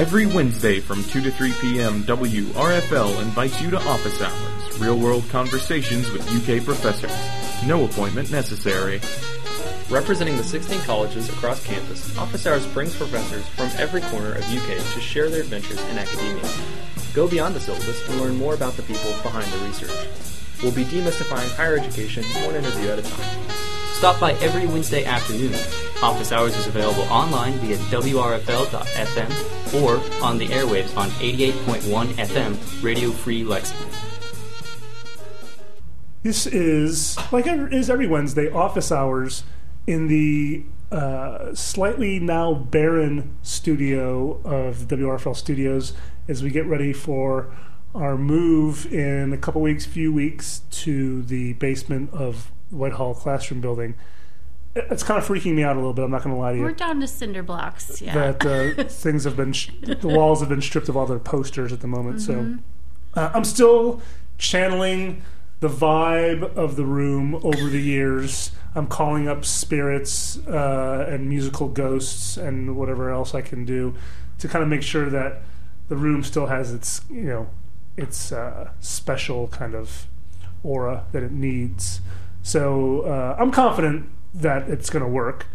Every Wednesday from 2 to 3 p.m., WRFL invites you to Office Hours, real world conversations with UK professors. No appointment necessary. Representing the 16 colleges across campus, Office Hours brings professors from every corner of UK to share their adventures in academia. Go beyond the syllabus and learn more about the people behind the research. We'll be demystifying higher education one interview at a time. Stop by every Wednesday afternoon. Office Hours is available online via WRFL.FM or on the airwaves on 88.1 FM, Radio Free Lexington. This is, like it is every Wednesday, office hours in the uh, slightly now barren studio of WRFL Studios as we get ready for our move in a couple weeks, few weeks, to the basement of Whitehall Classroom Building. It's kind of freaking me out a little bit. I'm not going to lie to you. We're down to cinder blocks. Yeah. That uh, things have been, sh- the walls have been stripped of all their posters at the moment. Mm-hmm. So uh, I'm still channeling the vibe of the room over the years. I'm calling up spirits uh, and musical ghosts and whatever else I can do to kind of make sure that the room still has its, you know, its uh, special kind of aura that it needs. So uh, I'm confident that it's going to work.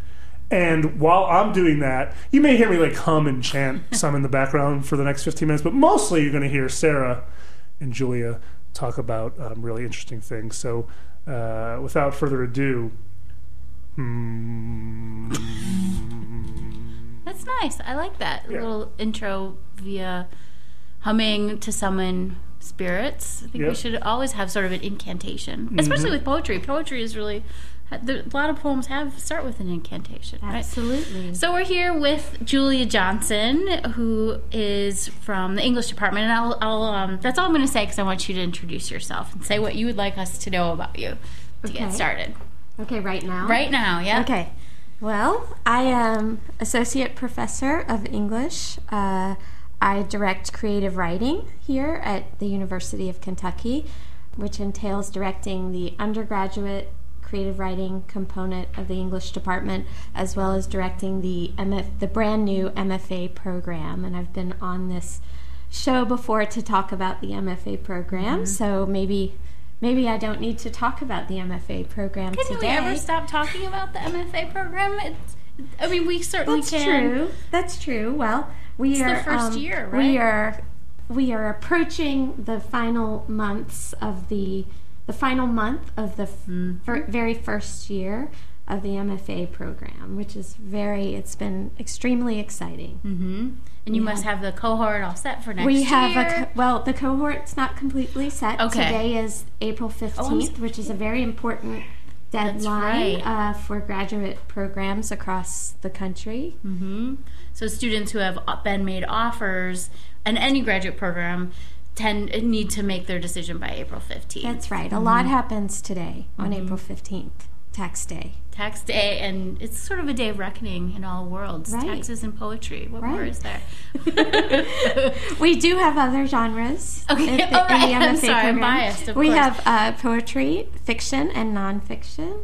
And while I'm doing that, you may hear me like hum and chant some in the background for the next 15 minutes, but mostly you're going to hear Sarah and Julia talk about um, really interesting things. So uh, without further ado, hmm, That's nice. I like that Yeah. little intro via humming to summon spirits. I think Yep. we should always have sort of an incantation, especially with poetry. Poetry is really a lot of poems have start with an incantation, right? Absolutely. So we're here with Julia Johnson, who is from the English department, and I'll, I'll um, that's all I'm going to say because I want you to introduce yourself and say what you would like us to know about you to get started Okay, right now. right now. Yeah. Okay. Well, I am associate professor of English. Uh, I direct creative writing here at the University of Kentucky, which entails directing the undergraduate creative writing component of the English department, as well as directing the MF, the brand new MFA program. And I've been on this show before to talk about the MFA program, Mm-hmm. so maybe. Maybe I don't need to talk about the MFA program Can today. Can we ever stop talking about the MFA program? It's, I mean, we certainly That's can. true. That's true. Well, we It's the are first um, year, We are we are approaching the final months of the the final month of the f- Mm-hmm. fir- very first year of the MFA program, which is very. It's been extremely exciting. hmm And you Yeah. must have the cohort all set for next we year. have a co- well. The cohort's not completely set. Okay. Oh, Today is April fifteenth, s- which is a very important deadline right. uh, for graduate programs across the country. hmm So students who have been made offers and any graduate program tend need to make their decision by April 15th. That's right. A Mm-hmm. lot happens today on April 15th, tax day. Tax day, and it's sort of a day of reckoning in all worlds. Right. Taxes and poetry. What more is there? We do have other genres. Okay, in the, all right. in the I'm MFA sorry, I'm biased, of we course. have uh, poetry, fiction, and nonfiction.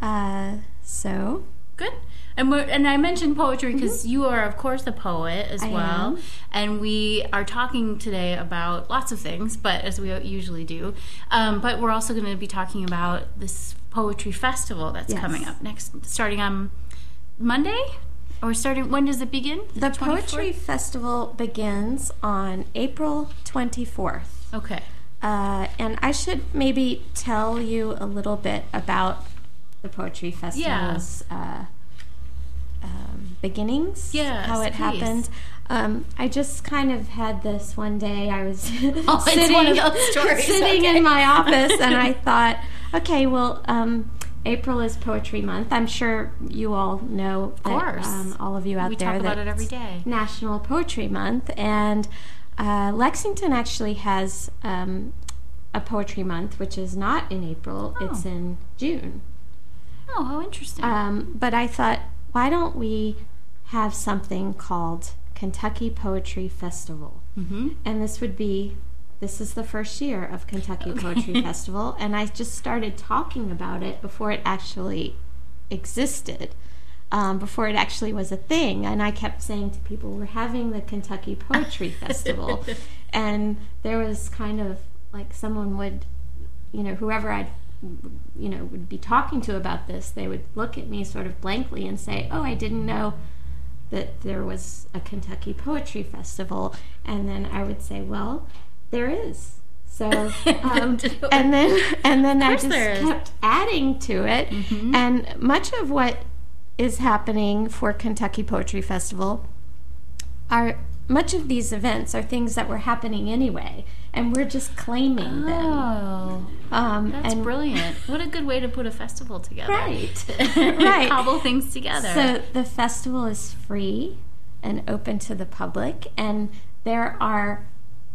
Uh, so, Good. And we're, and I mentioned poetry because you are, of course, a poet as Mm-hmm. I well. am. And we are talking today about lots of things, but as we usually do. Um, but we're also going to be talking about this poetry festival that's Yes. coming up next, starting on Monday, or starting. When does it begin? the 24th? Poetry Festival begins on April 24th. Okay. Uh, and I should maybe tell you a little bit about the Poetry Festival's uh, um, beginnings, Yes, how it please. happened. Um, I just kind of had this one day. I was Oh, it's those sitting okay. in my office, and I thought, okay, well, um, April is Poetry Month. I'm sure you all know, of course. um, all of you out We there, talk about that it every it's day. National Poetry Month, and uh, Lexington actually has um, a Poetry Month, which is not in April; it's Oh. in June. Oh, how interesting. Um, but I thought, why don't we have something called Kentucky Poetry Festival? hmm And this would be, this is the first year of Kentucky Poetry Festival, and I just started talking about it before it actually existed. um, before it actually was a thing. And I kept saying to people, "We're having the Kentucky Poetry Festival," and there was kind of like someone would, you know, whoever I'd you know would be talking to about this they would look at me sort of blankly and say oh i didn't know that there was a kentucky poetry festival and then i would say well there is. So um, and then and then i just kept adding to it. Mm-hmm. and much of what is happening for kentucky poetry festival are much of these events are things that were happening anyway and we're just claiming oh, them. Oh, um, that's and, brilliant! What a good way to put a festival together. Right, right. Cobble things together. So the festival is free and open to the public, and there are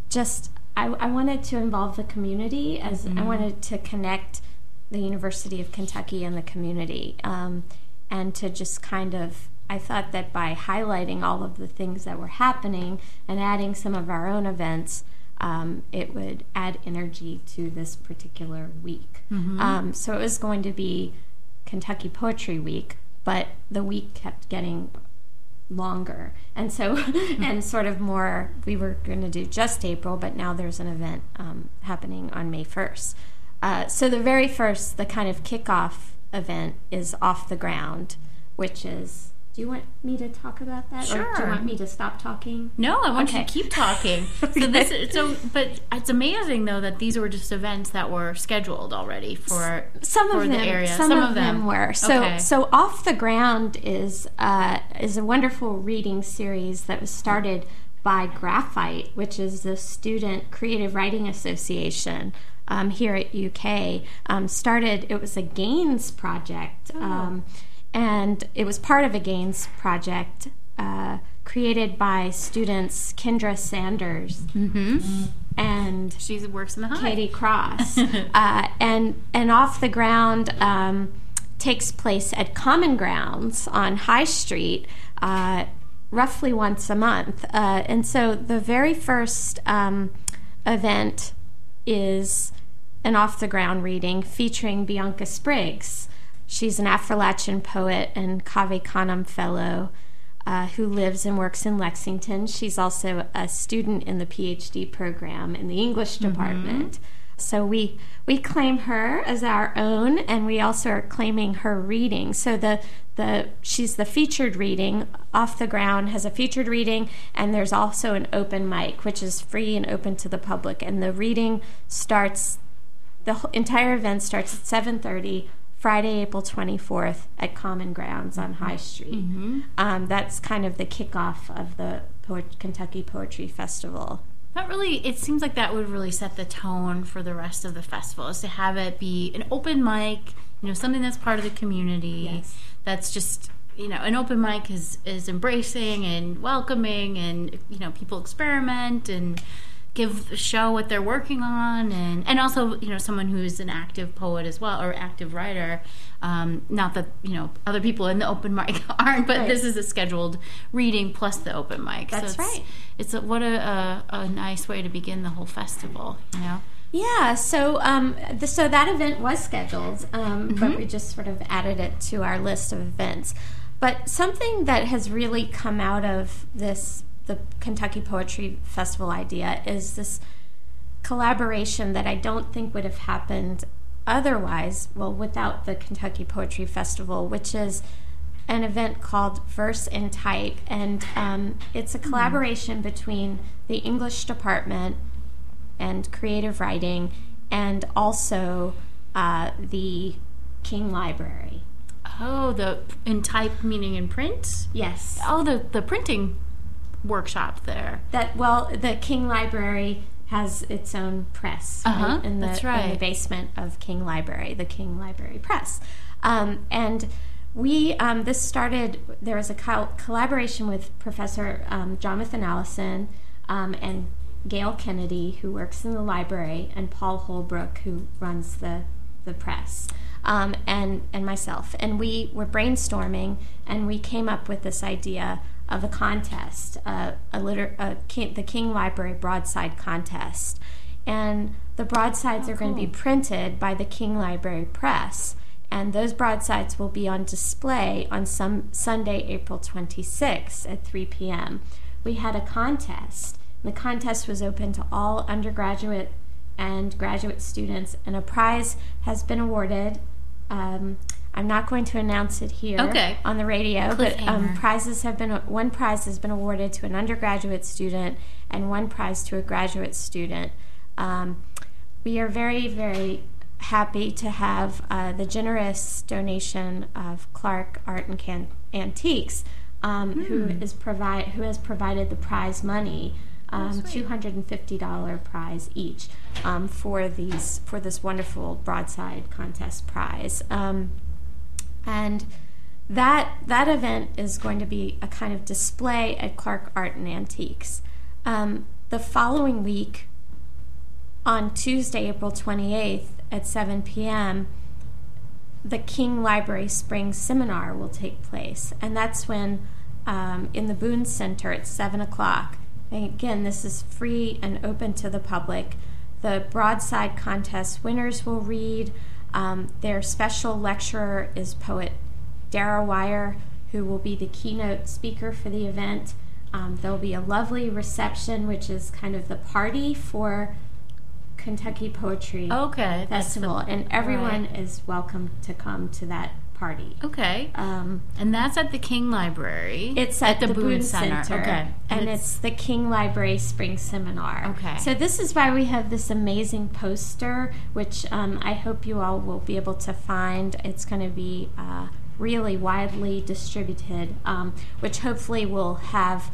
just I, I wanted to involve the community as mm-hmm. I wanted to connect the University of Kentucky and the community, um, and to just kind of I thought that by highlighting all of the things that were happening and adding some of our own events um, it would add energy to this particular week. Mm-hmm. Um, so it was going to be Kentucky Poetry Week, but the week kept getting longer. And so, and sort of more, we were going to do just April, but now there's an event um, happening on May 1st. Uh, so the very first, the kind of kickoff event is Off the Ground, which is do you want me to talk about that? Sure. Or do you want me to stop talking? No, I want okay. you to keep talking. okay. So this, so, but it's amazing though that these were just events that were scheduled already for some for of the area. Some, some of, them. them. were. So, okay. so off the ground is uh, is a wonderful reading series that was started by Graphite, which is the Student Creative Writing Association. Um, here at UK, um, started. It was a Gaines project. Oh. Um, and it was part of a Gaines project uh, created by students Kendra Sanders mm-hmm. and she works in the high. Katie Cross, uh, and and off the ground um, takes place at Common Grounds on High Street. Uh, roughly once a month. Uh, and so the very first um, event is an off the ground reading featuring Bianca Spriggs. She's an Affrilachian poet and Cave Canem Fellow uh, who lives and works in Lexington. She's also a student in the PhD program in the English mm-hmm. department. Mm-hmm. So we we claim her as our own, and we also are claiming her reading. So the the she's the featured reading off the ground has a featured reading, and there's also an open mic, which is free and open to the public. And the reading starts. The entire event starts at seven thirty Friday, April 24th at Common Grounds on High Street. Mm-hmm. Um, that's kind of the kickoff of the Kentucky Poetry Festival. That really, it seems like that would really set the tone for the rest of the festival is to have it be an open mic, you know, something that's part of the community. Yes. That's just, you know, an open mic is, is embracing and welcoming and, you know, people experiment and, give show what they're working on and and also you know someone who's an active poet as well or active writer um, not that you know other people in the open mic aren't but right. this is a scheduled reading plus the open mic that's so it's, right it's a, what a, a, a nice way to begin the whole festival you know yeah, so um, the, so that event was scheduled, um, mm-hmm. but we just sort of added it to our list of events. But something that has really come out of this the Kentucky Poetry Festival idea is this collaboration that I don't think would have happened otherwise, well, without the Kentucky Poetry Festival, which is an event called Verse in Type. And um, it's a collaboration between the English department and creative writing and also uh, the King Library. Oh, the in type meaning in print? Yes. Oh, the the printing workshop there. That well, the King Library has its own press uh-huh, right? in, the, that's right. in the basement of King Library, the King Library Press, um, and we um, this started. There was a col- collaboration with Professor um, Jonathan Allison um, and Gail Kennedy, who works in the library, and Paul Holbrook, who runs the the press. Um, and and myself, and we were brainstorming, and we came up with this idea of a contest, uh, a liter- a King, the King Library broadside contest. And the broadsides oh, are cool. going to be printed by the King Library Press. and those broadsides will be on display on some Sunday, April 26th at 3 p.m. We had a contest. The contest was open to all undergraduate and graduate students, and a prize has been awarded. Um, I'm not going to announce it here Okay. on the radio, but um, prizes have been one prize has been awarded to an undergraduate student and one prize to a graduate student. Um, we are very, very happy to have uh, the generous donation of Clark Art and Can- Antiques, um, who is provide who has provided the prize money. Um, Two hundred and fifty dollar prize each um, for these for this wonderful broadside contest prize. Um, and that that event is going to be a kind of display at Clark Art and Antiques. Um, the following week, on Tuesday, April twenty eighth at seven p.m., the King Library Spring Seminar will take place, and that's when um, in the Boone Center at seven o'clock. And again, this is free and open to the public. The broadside contest winners will read. Um, their special lecturer is poet Dara Wier, who will be the keynote speaker for the event. Um, there'll be a lovely reception, which is kind of the party for Kentucky Poetry Okay. that's the- Festival, and everyone right. is welcome to come to that party. Okay. Um, And that's at the King Library. it's at, the, Boone Center, Okay. and, it's, the King Library Spring Seminar. Okay. So this is why we have this amazing poster, which um, I hope you all will be able to find. It's going to be uh, really widely distributed, um, which hopefully will have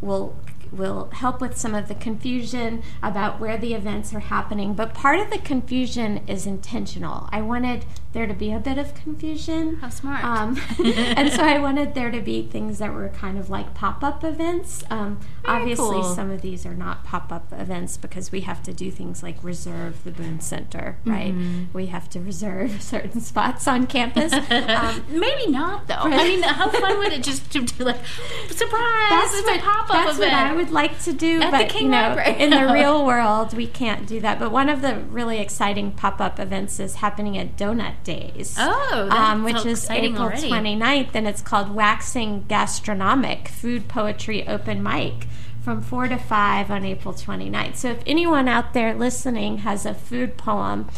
will will help with some of the confusion about where the events are happening. But part of the confusion is intentional. I wanted there to be a bit of confusion. How smart. Um, and so I wanted there to be things that were kind of like pop up events. Um, obviously, cool. some of these are not pop up events because we have to do things like reserve the Boone Center, right? Mm-hmm. We have to reserve certain spots on campus. Um, Maybe not though. I mean, how fun would it just to do like surprise? that's it's what, a pop up event? that's what I would like to do, At the but you know, in the real world, we can't do that. But one of the really exciting pop up events is happening at Donut Days. Oh, that's um, which so is April already. 29th, and it's called Waxing Gastronomic Food Poetry Open Mic from 4 to 5 on April 29th. So if anyone out there listening has a food poem,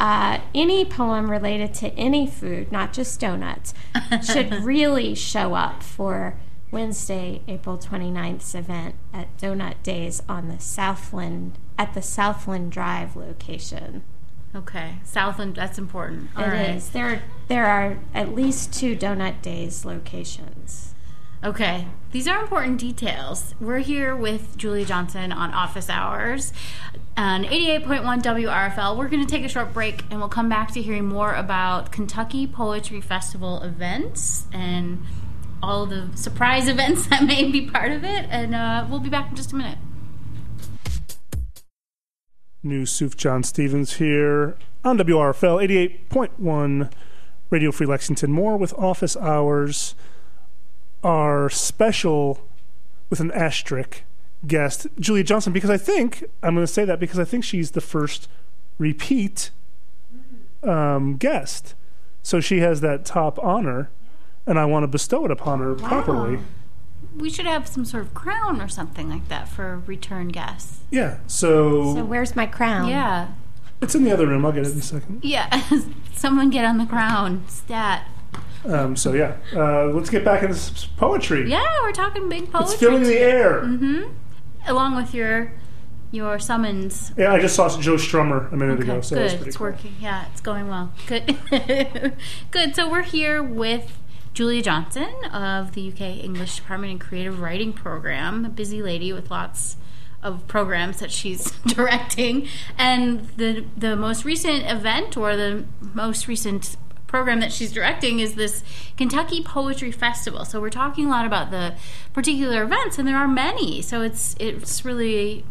uh, any poem related to any food, not just donuts, should really show up for Wednesday, April 29th's event at Donut Days on the Southland at the Southland Drive location. Okay, Southland. That's important. All It right. is. There, there are at least two Donut Days locations. Okay, these are important details. We're here with Julia Johnson on Office Hours on 88.1 WRFL. We're going to take a short break and we'll come back to hearing more about Kentucky Poetry Festival events and all the surprise events that may be part of it. And uh, we'll be back in just a minute. New Suf John Stevens here on WRFL 88.1 Radio Free Lexington. More with office hours. Our special with an asterisk guest, Julia Johnson, because I think, I'm going to say that because I think she's the first repeat um, guest. So she has that top honor, and I want to bestow it upon her properly. We should have some sort of crown or something like that for return guests. Yeah, so, So where's my crown? Yeah. it's in the other room. I'll get it in a second. Yeah. Someone get on the crown. Stat. Um, so yeah, uh, let's get back into poetry. Yeah, we're talking big poetry. It's filling the air. Mm-hmm. Along with your your summons. Yeah, I just saw Joe Strummer a minute Okay, ago, so good. It's cool. working. Yeah, it's going well. Good. good. So we're here with Julia Johnson of the UK English Department and Creative Writing Program, a busy lady with lots of programs that she's directing. And the the most recent event or the most recent program that she's directing is this Kentucky Poetry Festival. So we're talking a lot about the particular events and there are many. So it's it's really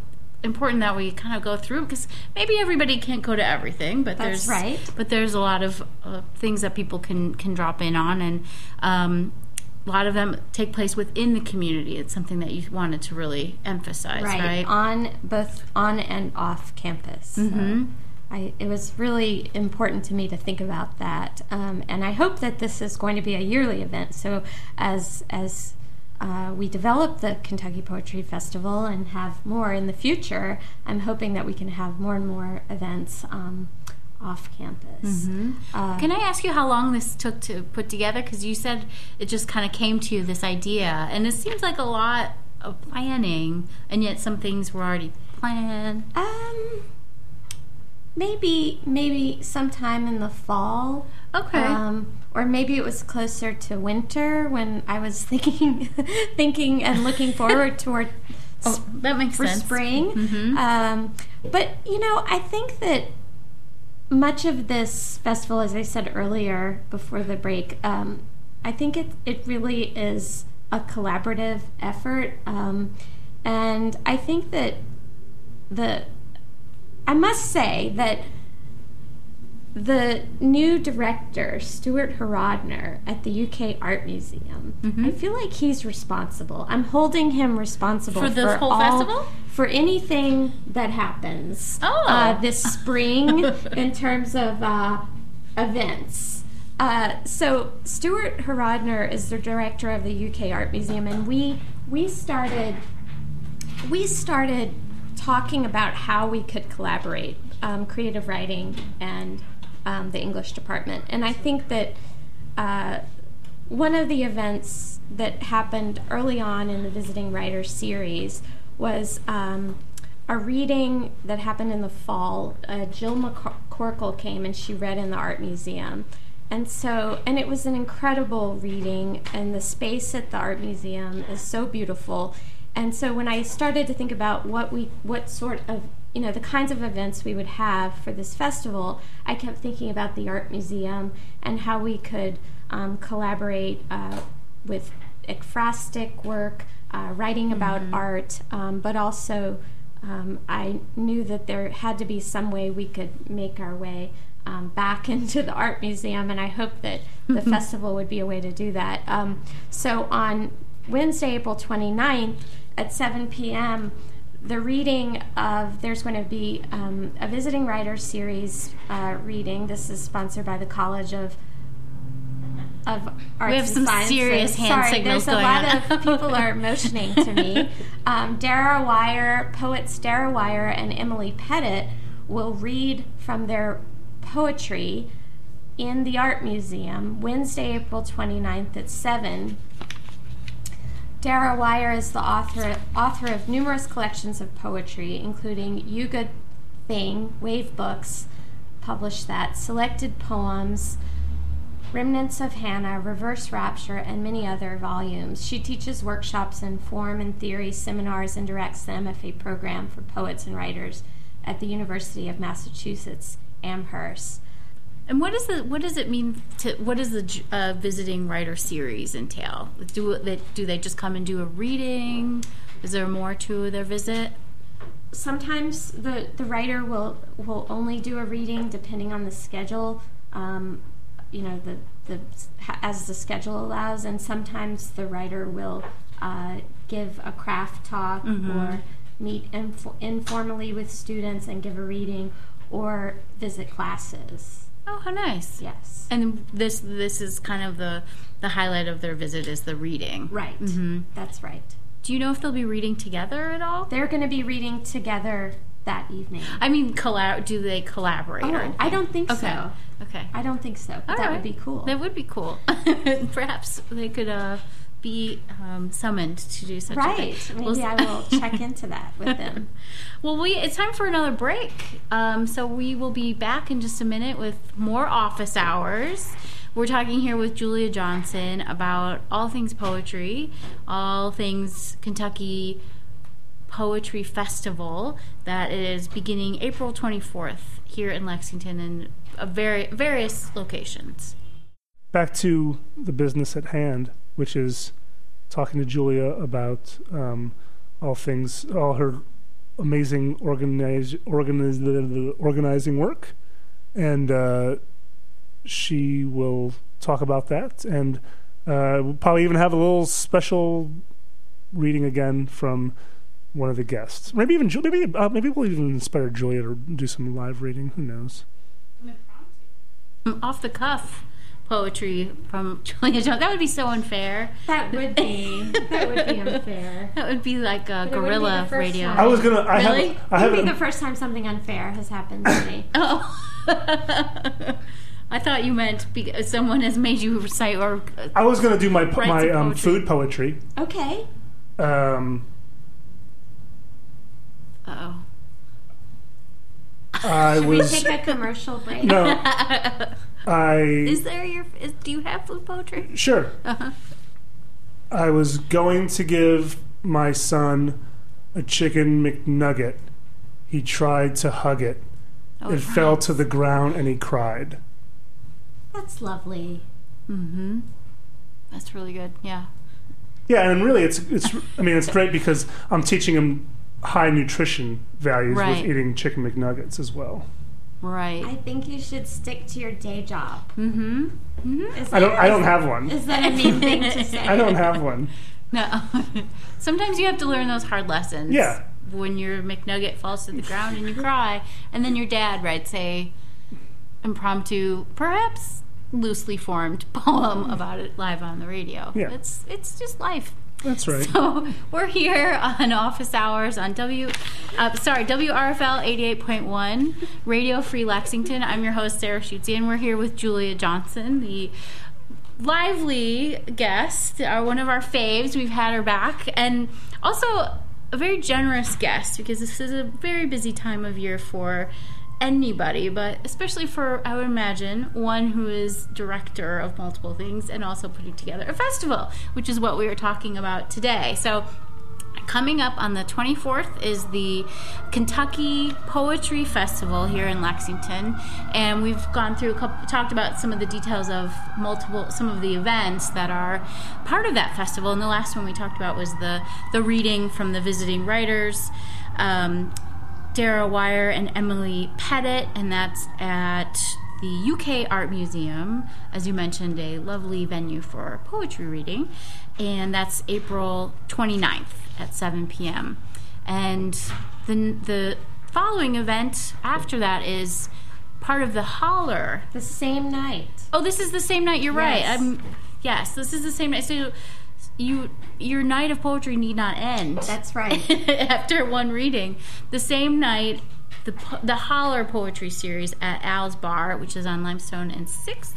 important that we kind of go through because maybe everybody can't go to everything, but That's there's right. but there's a lot of uh, things that people can can drop in on, and um, a lot of them take place within the community. It's something that you wanted to really emphasize, Right. right? On both on and off campus. So, Mhm. I, it was really important to me to think about that, um, and I hope that this is going to be a yearly event. So as as uh, we develop the Kentucky Poetry Festival and have more in the future, I'm hoping that we can have more and more events um, off campus. Uh, Can I ask you how long this took to put together? Because you said it just kind of came to you this idea, and it seems like a lot of planning, and yet some things were already planned. Um, maybe maybe sometime in the fall. Okay. Um, or maybe it was closer to winter when I was thinking, thinking and looking forward toward Oh, that makes for sense. spring. Mhm. Um, but you know, I think that much of this festival, as I said earlier before the break, um, I think it it really is a collaborative effort, um, and I think that the I must say that the new director, Stuart Horodner, at the UK Art Museum, Mm-hmm. I feel like he's responsible. I'm holding him responsible For the whole all- festival? for anything that happens Oh. uh, this spring in terms of uh, events. Uh, so Stuart Horodner is the director of the UK Art Museum, and we we started we started talking about how we could collaborate, um, creative writing and um, the English department. And I think that uh, one of the events that happened early on in the Visiting Writers series was um, a reading that happened in the fall. Uh, Jill McCorkle came and she read in the art museum. And so, and it was an incredible reading, and the space at the art museum is so beautiful. And so, when I started to think about what we, what sort of, you know, the kinds of events we would have for this festival, I kept thinking about the art museum and how we could um, collaborate uh, with ekphrastic work, uh, writing about art, um, but also um, I knew that there had to be some way we could make our way um, back into the art museum, and I hope that the festival would be a way to do that. Um, so on Wednesday, April 29th at 7 p.m., the reading of there's going to be um, a visiting writer series uh, reading. This is sponsored by the College of of Arts We have and some Sciences. serious hand Sorry, signals there's a lot on. of people are motioning to me. Um, Dara Wier, poets Dara Wier and Emily Pettit will read from their poetry in the Art Museum Wednesday, April 29th at 7. Dara Wier is the author, author of numerous collections of poetry, including You Good Thing, Wave Books, published that, Selected Poems, Remnants of Hannah, Reverse Rapture, and many other volumes. She teaches workshops in form and theory seminars and directs the MFA program for poets and writers at the University of Massachusetts Amherst. And what is the what does it mean to what does the uh, visiting writer series entail? Do they do they just come and do a reading? Is there more to their visit? sometimes the, the writer will will only do a reading depending on the schedule um, you know the the as the schedule allows and sometimes the writer will uh, give a craft talk or meet inf- informally with students and give a reading or visit classes Oh, how nice! yes And this this is kind of the the highlight of their visit is the reading. right that's right Do you know if they'll be reading together at all? they're going to be reading together that evening I mean, collab. Do they collaborate? oh, i don't think Okay. so Okay. i don't think so but that right. would be cool That would be cool. Perhaps they could uh, be um, summoned to do such a Right. thing. Maybe Well, I will check into that with them. Well, we it's time for another break. Um, so we will be back in just a minute with more office hours. We're talking here with Julia Johnson about all things poetry, all things Kentucky Poetry Festival that is beginning April 24th here in Lexington and uh, very various locations. back to the business at hand, which is talking to Julia about um, all things, all her amazing organize, organize, organizing work, and uh, she will talk about that, and uh, we'll probably even have a little special reading again from one of the guests. Maybe even maybe uh, maybe we'll even inspire Julia to do some live reading. Who knows? Mm, Off the cuff poetry from Julia Jones. That would be so unfair. That would be that would be unfair. That would be like a But it be guerrilla the first radio. time. I was gonna. I Really? have. I It would be the first time something unfair has happened to me. Oh. I thought you meant because someone has made you recite or I was gonna do my po- my some um, poetry. food poetry. Okay. Um, oh. I Should we take a commercial break? no. I Is there your? Is, do you have food poetry? sure. Uh-huh. I was going to give my son a chicken McNugget. He tried to hug it. Oh, it fell to the ground and he cried. That's lovely. Mm-hmm. That's really good. Yeah. Yeah, and really, it's it's. I mean, it's great because I'm teaching him high nutrition values Right. with eating chicken McNuggets as well. Right. I think you should stick to your day job. mm-hmm. Mm-hmm. Is I don't. I don't have one. Is that a mean thing to say? I don't have one. No. Sometimes you have to learn those hard lessons. Yeah. When your McNugget falls to the ground and you cry, and then your dad writes a impromptu, perhaps loosely formed poem about it live on the radio. Yeah. It's it's just life. That's right. So we're here on office hours on W, uh, sorry WRFL eighty eight point one Radio Free Lexington. I'm your host Sarah Schutze, and we're here with Julia Johnson, the lively guest, uh, one of our faves. We've had her back, and also a very generous guest because this is a very busy time of year for anybody, but especially for, I would imagine, one who is director of multiple things and also putting together a festival, which is what we are talking about today. So, Coming up on the 24th is the Kentucky Poetry Festival here in Lexington, and we've gone through couple, talked about some of the details of multiple, some of the events that are part of that festival. And the last one we talked about was the the reading from the visiting writers. Um, Dara Wier and Emily Pettit, and that's at the UK Art Museum, as you mentioned, a lovely venue for poetry reading, and that's April 29th at 7 p.m. And the, the following event after that is part of the Holler. The same night. Oh, this is the same night. You're right. Yes. I'm, yes, this is the same night. So you your night of poetry need not end That's right. after one reading. The same night, the the Holler Poetry Series at Al's Bar, which is on Limestone and Sixth,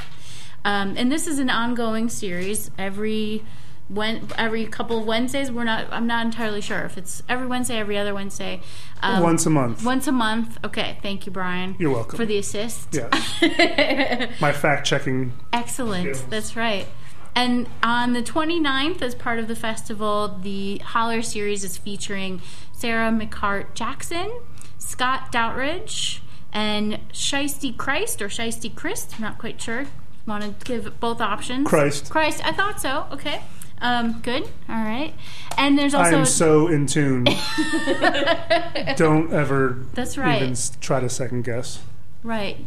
um, and this is an ongoing series. Every when every couple of Wednesdays, we're not. I'm not entirely sure if it's every Wednesday, every other Wednesday. Um, Once a month. Once a month. Okay, thank you, Brian. You're welcome. for the assist. Yeah. My fact checking. Excellent. Skills. That's right. And on the 29th, as part of the festival, the Holler series is featuring Sarah McCartt-Jackson, Scott Doutridge, and Shiesty Christ or Shiesty Christ. I'm not quite sure. Want to give both options? Christ. Christ. I thought so. Okay. Um, good. All right. And there's also I am so in tune. Don't ever That's right. even try to second guess. Right.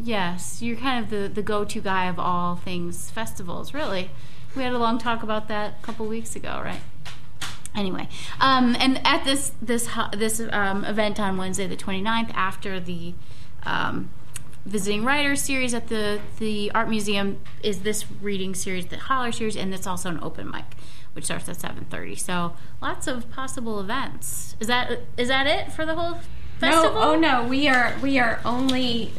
Yes, you're kind of the, the go to guy of all things festivals, really. We had a long talk about that a couple weeks ago, right? Anyway, um, and at this this this um, event on Wednesday the 29th, after the um, visiting writers series at the the art museum, is this reading series, the Holler series, and it's also an open mic, which starts at 7:30. So lots of possible events. Is that is that it for the whole festival? No, oh no, we are we are only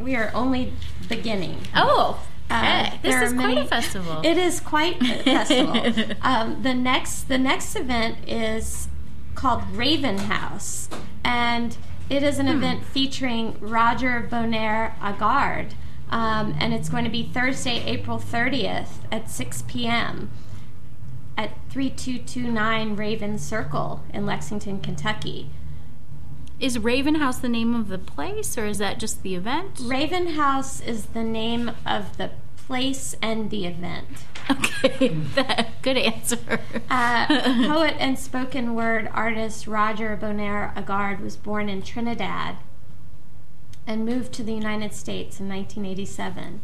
we are only beginning. Oh, Uh, okay. this is are quite a festival. It is quite a festival. um, the next the next event is called Raven House, and it is an event featuring Roger Bonair-Agard, um, and it's going to be Thursday, April thirtieth at six p.m. at three two two nine Raven Circle in Lexington, Kentucky. Is Raven House the name of the place, or is that just the event? Raven House is the name of the place and the event. Okay, that, good answer. Uh, poet and spoken word artist Roger Bonair-Agard was born in Trinidad and moved to the United States in 1987.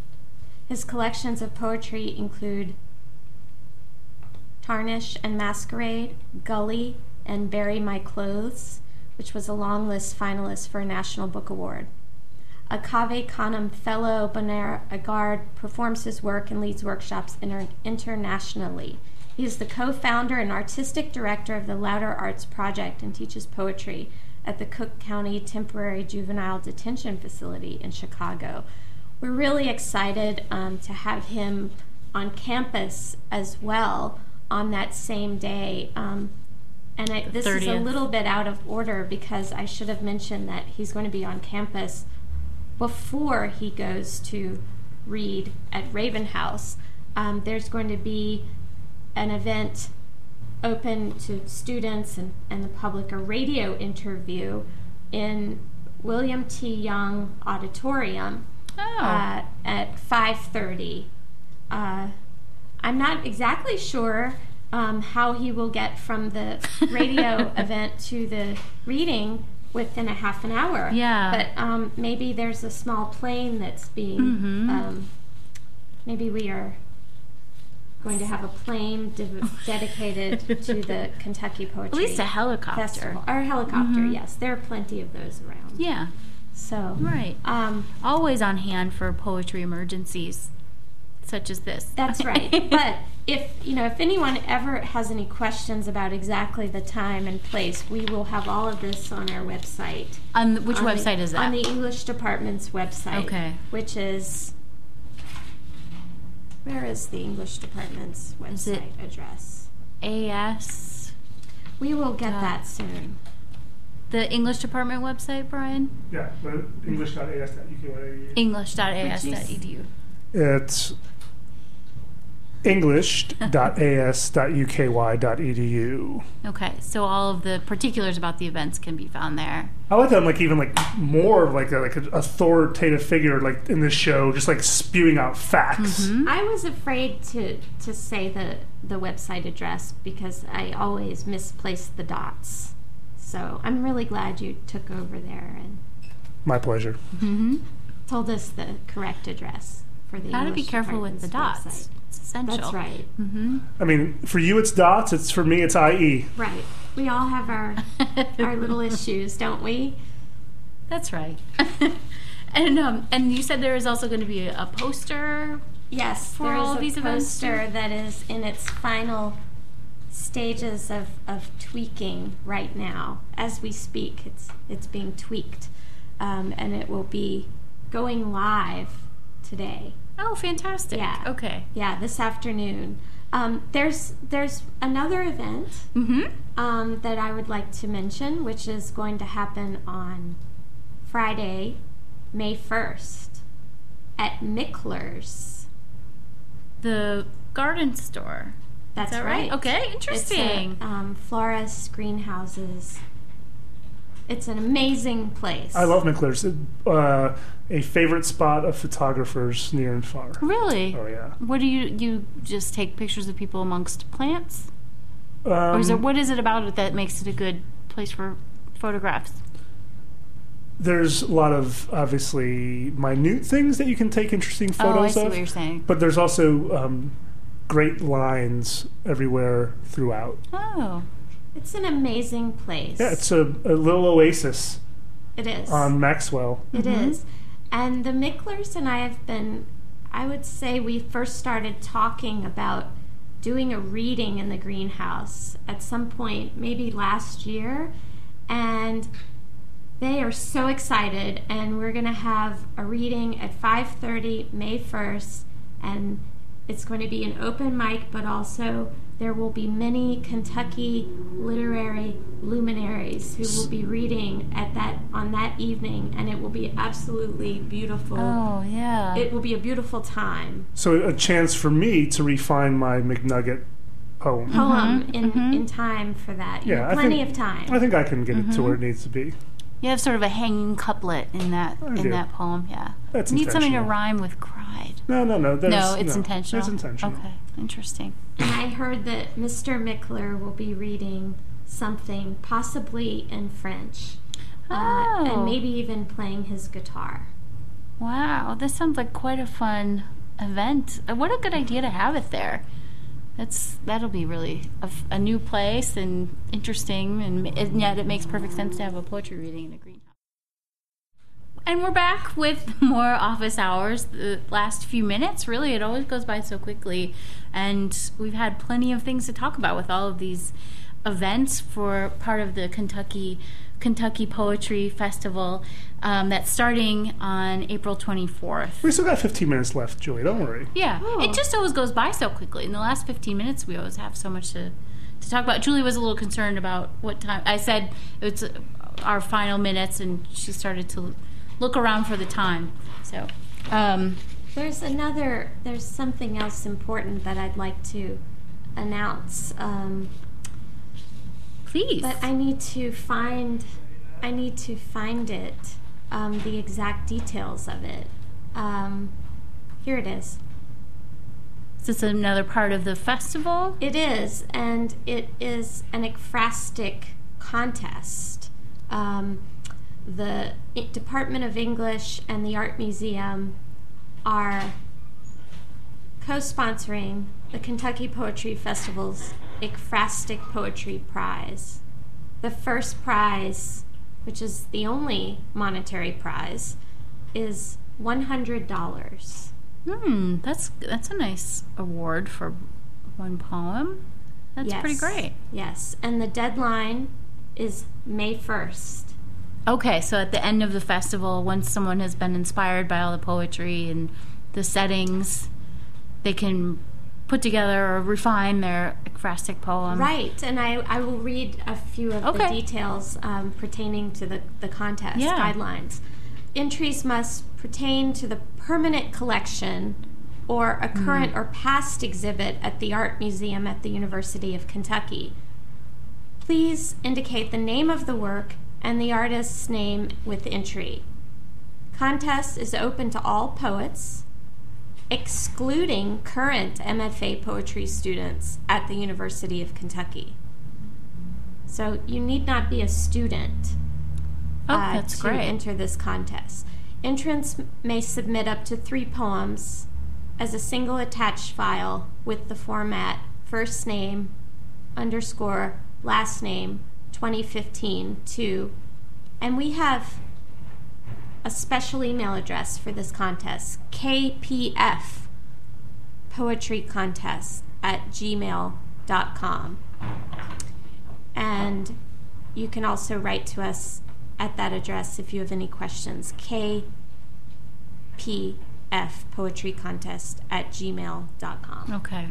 His collections of poetry include Tarnish and Masquerade, Gully, and Bury My Clothes, which was a long list finalist for a National Book Award. A Cave Canem Fellow, Bonaire Agard performs his work and leads workshops inter- internationally. He is the co founder and artistic director of the Louder Arts Project and teaches poetry at the Cook County Temporary Juvenile Detention Facility in Chicago. We're really excited um, to have him on campus as well on that same day. Um, and I, this is a little bit out of order because I should have mentioned that he's going to be on campus before he goes to read at Raven House. Um, there's going to be an event open to students and, and the public, a radio interview in William T. Young Auditorium Oh. uh, at 5.30 uh, i'm not exactly sure um, how he will get from the radio event to the reading within a half an hour Yeah. but um, maybe there's a small plane that's being Mhm. um, maybe we are going to have a plane de- dedicated to the kentucky poetry At least a helicopter. festival or a helicopter Mhm. yes there are plenty of those around Yeah, so right. um, Always on hand for poetry emergencies such as this. That's right. but if you know, if anyone ever has any questions about exactly the time and place, we will have all of this on our website. on the- which On the- website is that? On the English department's website. Okay. Which is where is the English department's website address? AS, We will get Dot- that soon. the English department website, Brian. Yeah, but english.as.uk. English.as.edu. It's english.as.uky.edu. Okay, so all of the particulars about the events can be found there. I like that, I'm like even like more of like a, like an authoritative figure like in this show, just like spewing out facts. I was afraid to to say the the website address because I always misplace the dots. So I'm really glad you took over there and My pleasure. Mm-hmm. told us the correct address for the. Got to be careful with the dots. website. It's essential. That's right. Mm-hmm. I mean, for you it's dots. It's for me it's. IE. Right. We all have our our little issues, don't we? That's right. and um, and you said there is also going to be a, a poster. Yes, For there is all a of these events, poster that is in its final stages of, of tweaking right now as we speak. It's it's being tweaked, um, and it will be going live today. Oh, fantastic. Yeah. Okay. Yeah, this afternoon. Um, there's there's another event Mm-hmm. um, that I would like to mention, which is going to happen on Friday, May 1st at Michler's. The garden store. That's Is that right? Okay, It's interesting. a, um, Florist Greenhouses. It's an amazing place. I love Michler's. Uh, a favorite spot of photographers near and far. Really? Oh yeah. What do you you just take pictures of people amongst plants, Um, or is it what is it about it that makes it a good place for photographs? there's a lot of obviously minute things that you can take interesting photos oh, I see of, what you're saying. but there's also um, great lines everywhere throughout. Oh, It's an amazing place. Yeah, it's a, a little oasis it is. on Maxwell. It Mhm. is. And the Michlers and I have been, I would say we first started talking about doing a reading in the greenhouse at some point, maybe last year. And they are so excited and we're going to have a reading at 5:30 May 1st and it's going to be an open mic but also there will be many Kentucky literary luminaries who will be reading at that on that evening and it will be absolutely beautiful. oh yeah. It will be a beautiful time. So a chance for me to refine my McNugget poem. Poem in, mhm. in time for that. You Yeah, have plenty think- of time. I think I can get it to where it needs to be. you have sort of a hanging couplet in that I in do. that poem. Yeah. That's you need something to rhyme with cried. No, no, no. There's, no, it's no, intentional. It's intentional. Okay, interesting. And I heard that Mr. Michler will be reading something possibly in French. Uh, Oh. and maybe even playing his guitar. Wow, this sounds like quite a fun event. Uh, What a good idea to have it there. That's that'll be really a new place and interesting, and, and yet it makes perfect sense to have a poetry reading in a greenhouse. And we're back with more office hours. The last few minutes, really, it always goes by so quickly, and we've had plenty of things to talk about with all of these events for part of the Kentucky Kentucky Poetry Festival um, that's starting on April 24th. We still got 15 minutes left, Julie. Don't worry. Yeah, Oh. it just always goes by so quickly. In the last 15 minutes, we always have so much to, to talk about. Julie was a little concerned about what time. I said it's uh, our final minutes, and she started to look around for the time. So, um, There's another, there's something else important that I'd like to announce. Um, please. but I need to find, I need to find it, um, the exact details of it. Um, here it is. Is this another part of the festival? It is, and it is an ekphrastic contest. Um, the Department of English and the Art Museum are co-sponsoring the Kentucky Poetry Festival's Ekphrastic Poetry Prize. The first prize, which is the only monetary prize, is one hundred dollars. Hmm, that's that's a nice award for one poem. That's pretty great. Yes, and the deadline is May 1st. Okay, so at the end of the festival, once someone has been inspired by all the poetry and the settings, they can put together or refine their ekphrastic poem. Right, and I, I will read a few of the details um, pertaining to the, the contest Yeah. guidelines. Entries must pertain to the permanent collection or a current or past exhibit at the Art Museum at the University of Kentucky. Please indicate the name of the work and the artist's name with entry. Contest is open to all poets, excluding current MFA poetry students at the University of Kentucky. So you need not be a student Oh, uh, to great. enter this contest. Entrants may submit up to three poems as a single attached file with the format first name underscore last name 2015 to, and we have a special email address for this contest kpf poetry contest at gmail.com and you can also write to us at that address if you have any questions kpf poetry contest at gmail.com Okay.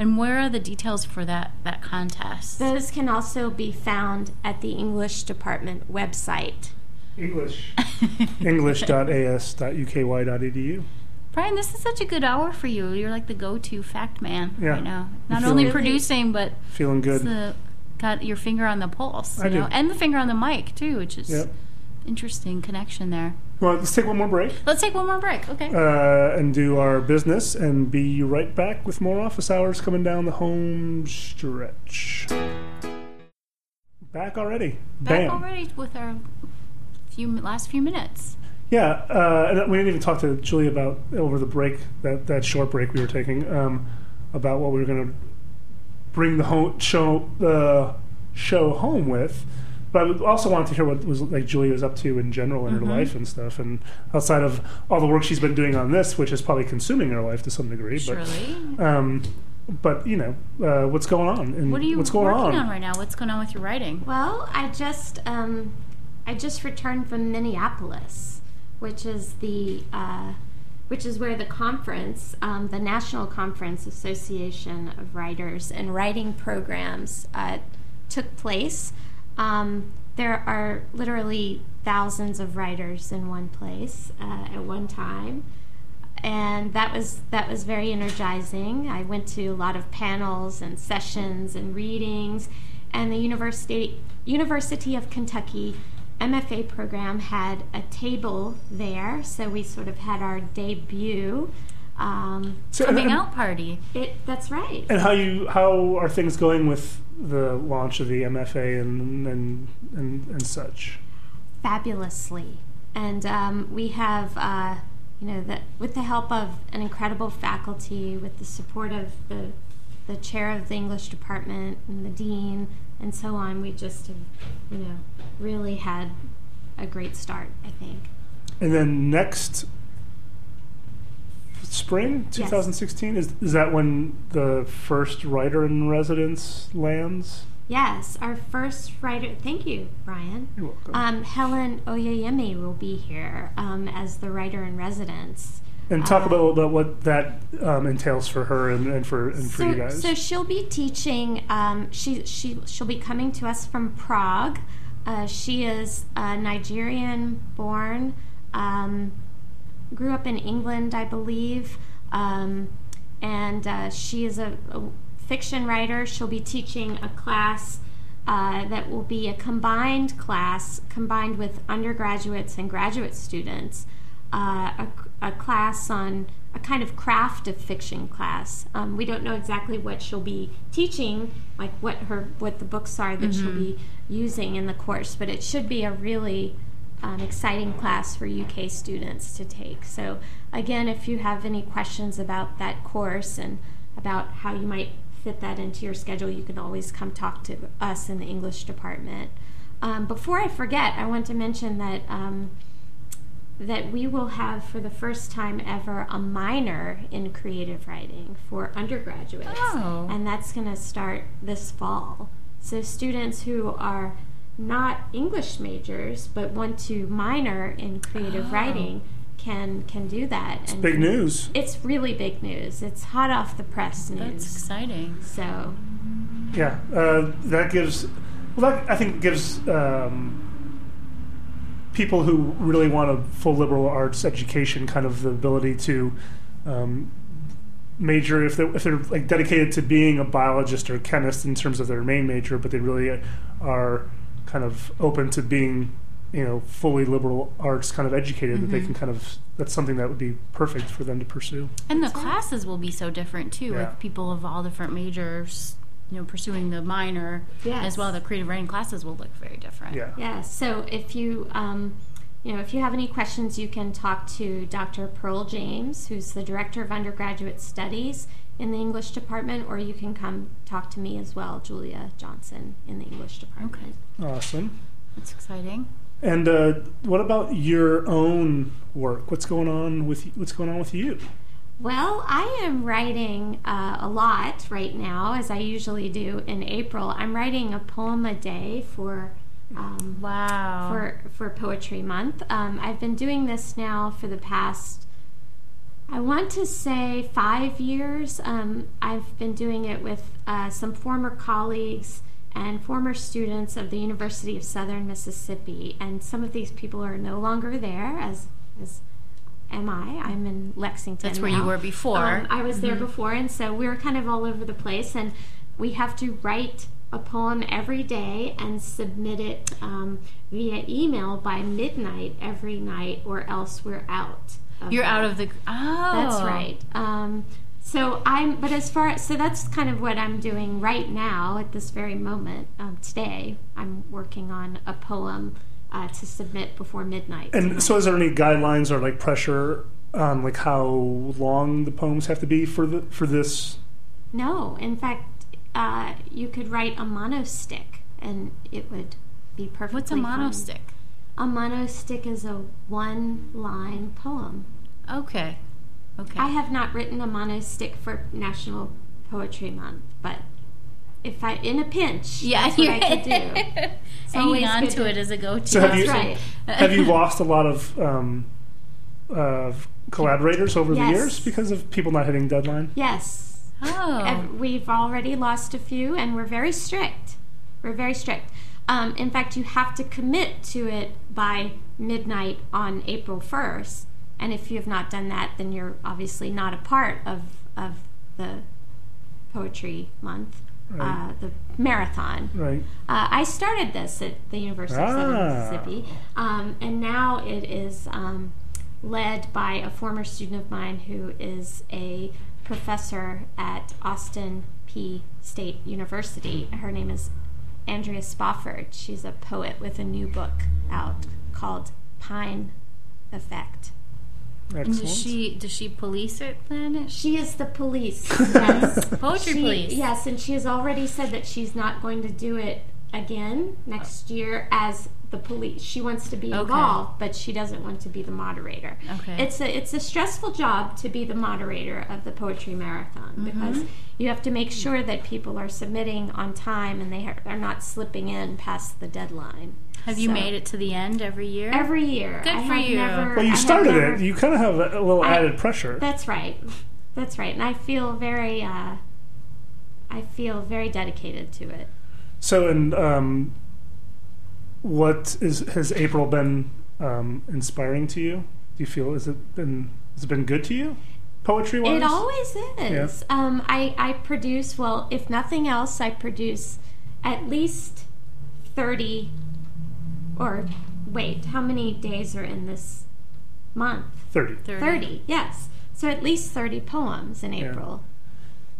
And where are the details for that that contest? those can also be found at the english department website English. English.as.uky.edu. Brian, this is such a good hour for you. You're like the go-to fact man Yeah. right now. Not feeling- only Really? producing, but Feeling good. the, got your finger on the pulse, you I know, do. and the finger on the mic too, which is Yep. Interesting connection there. Well, let's take one more break Let's take one more break. Okay. uh, and do our business and be right back with more office hours coming down the home stretch. Back already. Back Bam. already with our few last few minutes. Yeah, uh, and we didn't even talk to Julie about over the break that that short break we were taking um, about what we were going to bring the home show the show home with. But I also wanted to hear what was like Julie was up to in general in her life and stuff, and outside of all the work she's been doing on this, which is probably consuming her life to some degree. Surely. But um, but you know uh, what's going on and What are you what's going working on? on? right now? What's going on with your writing? well i just um, i just returned from minneapolis which is the uh, which is where the conference, um, the National Conference Association of Writers and Writing Programs, uh, took place. Um, there are literally thousands of writers in one place uh, at one time, and that was that was very energizing. I went to a lot of panels and sessions and readings, and the University University of Kentucky MFA program had a table there, so we sort of had our debut. Um, So, Coming and, out party. it that's right. And how you how are things going with the launch of the MFA and and and, and such? fabulously. And um, we have, uh, you know, that with the help of an incredible faculty, with the support of the, the chair of the English department and the dean and so on, we just have, you know, really had a great start, I think. And then next spring, Yes. 2016, is is that when the first writer in residence lands? Yes, our first writer. Thank you, Brian. You're welcome. Um, Helen Oyeyemi will be here um, as the writer in residence. and talk uh, about, about what that um, entails for her and, and for and for so, you guys. so she'll be teaching. Um, she she she'll be coming to us from Prague. Uh, she is uh, Nigerian born. Um, grew up in England, I believe, um, and uh, she is a, a fiction writer. She'll be teaching a class. Uh, that will be a combined class combined with undergraduates and graduate students uh, a, a class on a kind of craft of fiction class. Um, we don't know exactly what she'll be teaching, like what her what the books are that she'll be using in the course, but it should be a really um, exciting class for UK students to take. So again, if you have any questions about that course and about how you might fit that into your schedule, you can always come talk to us in the English department. Um, before I forget, I want to mention that. Um, that we will have for the first time ever a minor in creative writing for undergraduates. Oh. And that's going to start this fall. So students who are not English majors but want to minor in creative Oh. writing can can do that. and Big news. It's really big news. It's hot off the press news. That's exciting. So Yeah, uh, that gives. Well, that I think gives um, people who really want a full liberal arts education kind of the ability to um, major if they're if they're like dedicated to being a biologist or a chemist in terms of their main major, but they really are kind of open to being you know fully liberal arts kind of educated that they can kind of that's something that would be perfect for them to pursue. And the classes will be so different too, Yeah. with people of all different majors, you know, pursuing the minor Yes. as well. The creative writing classes will look very different. Yeah. Yeah, so if you, um, you know, if you have any questions, you can talk to Dr. Pearl James, who's the director of undergraduate studies in the English department, or you can come talk to me as well, Julia Johnson, in the English department. Okay. Awesome. That's exciting. And uh, what about your own work? What's going on with what's going on with you? Well, I am writing uh, a lot right now, as I usually do in April. I'm writing a poem a day for. Um, Wow. for for Poetry Month. Um, I've been doing this now for the past, I want to say five years. Um, I've been doing it with uh, some former colleagues and former students of the University of Southern Mississippi, and some of these people are no longer there, as as am I. I'm in Lexington. That's where you were before. Um, I was there before, and so we were kind of all over the place, and we have to write a poem every day and submit it um, via email by midnight every night, or else we're out. Of You're that. out of the. Oh. That's right. Um, so I'm, but as far so that's kind of what I'm doing right now at this very moment. Um, today, I'm working on a poem uh, to submit before midnight. And tonight. so, is there any guidelines or like pressure on like how long the poems have to be for the for this? No, in fact, uh, you could write a monostich, and it would be perfectly. What's a fine. monostich? A monostich is a one-line poem. Okay. Okay. I have not written a monostich for National Poetry Month, but if I in a pinch, yeah, that's what I could do. always Hanging on to to- it as a go-to. So have you- right. Have you lost a lot of um, uh, collaborators over the years because of people not hitting deadline? Yes, Oh. Ev- we've already lost a few, and we're very strict. We're very strict. Um, in fact, you have to commit to it by midnight on April 1st. And if you have not done that, then you're obviously not a part of, of the poetry month, Right. uh, the marathon. Right. Uh, I started this at the University of Southern Ah. Mississippi, um, and now it is um, led by a former student of mine who is a professor at Austin Peay State University. Her name is Andrea Spofford. She's a poet with a new book out called Pine Effect. And does she does she police it then? She is the police. Yes. Poetry She- police. Yes, and she has already said that she's not going to do it again next year as the police. She wants to be Okay. involved, but she doesn't want to be the moderator. Okay. It's a it's a stressful job to be the moderator of the poetry marathon Mm-hmm. because you have to make sure that people are submitting on time and they are, are not slipping in past the deadline. Have you So- made it to the end every year? Every year. Good I for have you. Never, well, you have started never- it. You kind of have a, a little I- added pressure. That's right. That's right. And I feel very, uh, I feel very dedicated to it. So, and um, what is has April been um, inspiring to you? Do you feel has it been has it been good to you, poetry wise? It always is. Um, I, I produce, well, if nothing else, I produce at least 30, or wait, how many days are in this month? thirty. 30, yes. So at least 30 poems in April. Yeah. April.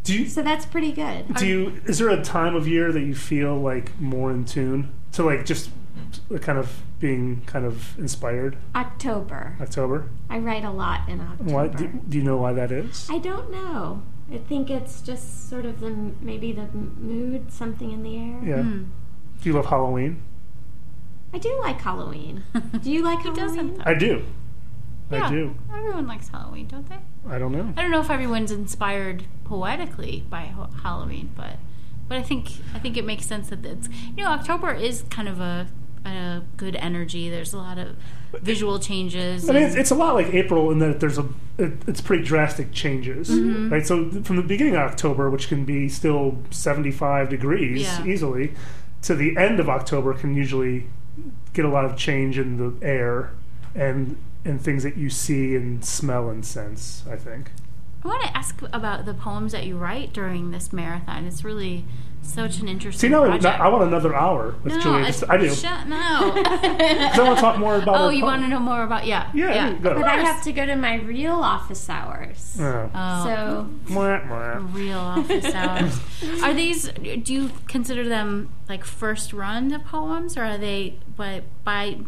Do you So that's pretty good. do you is there a time of year that you feel like more in tune to like just kind of being kind of inspired? October. October. I write a lot in October. Why do, do you know why that is? I don't know. I think it's just sort of the maybe the mood, something in the air. Yeah. Hmm. Do you love Halloween? I do like Halloween. Do you like Who Halloween? doesn't? I do. Yeah. I do. Everyone likes Halloween, don't they? I don't know. I don't know if everyone's inspired poetically by Ho- Halloween, but but I think I think it makes sense that it's you know October is kind of a a good energy. There's a lot of visual changes. I mean, it's, it's a lot like April in that there's a it, it's pretty drastic changes, Mm-hmm. right? So from the beginning of October, which can be still 75 degrees Yeah. easily, to the end of October can usually get a lot of change in the air and and things that you see and smell and sense. I think. I want to ask about the poems that you write during this marathon. It's really such an interesting See, now project. I want another hour with no, Julia. I, Just, I do. Shut no. Because I want to talk more about. oh, you poem. want to know more about yeah Yeah, go. But I have to go to my real office hours. Oh. Oh. So Mwah, mwah. real office hours. Are these? Do you consider them like first run of poems, or are they by by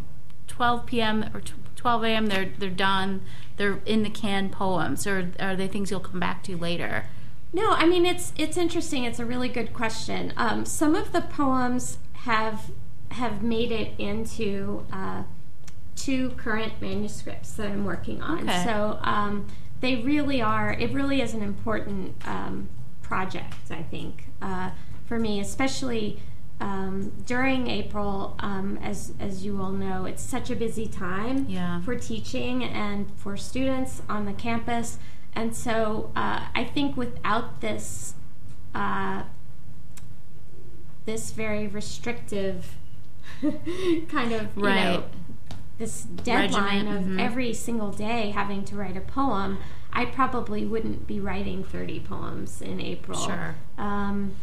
12 p.m. or tw- 12 a.m. They're they're done. They're in the can poems, or are they things you'll come back to later? No, I mean it's it's interesting. It's a really good question. Um, some of the poems have have made it into uh, two current manuscripts that I'm working on. Okay. So um, they really are. It really is an important um, project. I think uh, for me, especially. Um, during April, um, as as you all know, it's such a busy time Yeah. for teaching and for students on the campus. And so uh, I think without this uh, this very restrictive kind of you Right. know this deadline Regiment, of mhm. every single day having to write a poem, I probably wouldn't be writing 30 poems in April. Sure. Um,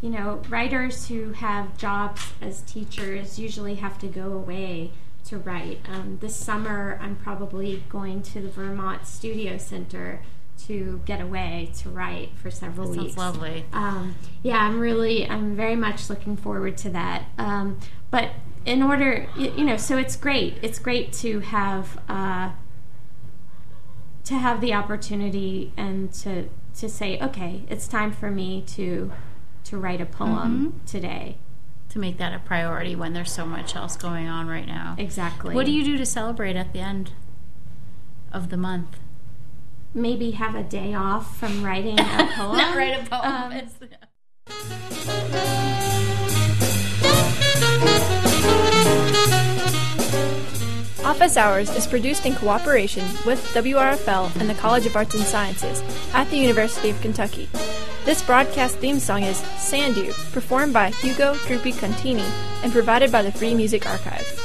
you know, writers who have jobs as teachers usually have to go away to write. Um, this summer, I'm probably going to the Vermont Studio Center to get away to write for several That sounds weeks. lovely. Um, yeah, I'm really, I'm very much looking forward to that. Um, but in order, you know, so it's great. It's great to have uh, to have the opportunity and to to say, okay, it's time for me to to write a poem today. To make that a priority when there's so much else going on right now. Exactly. What do you do to celebrate at the end of the month? maybe have a day off from writing a poem? Not write a poem. Um, It's- Office Hours is produced in cooperation with WRFL and the College of Arts and Sciences at the University of Kentucky. This broadcast theme song is Sandu, performed by Hugo Drupi Contini and provided by the Free Music Archive.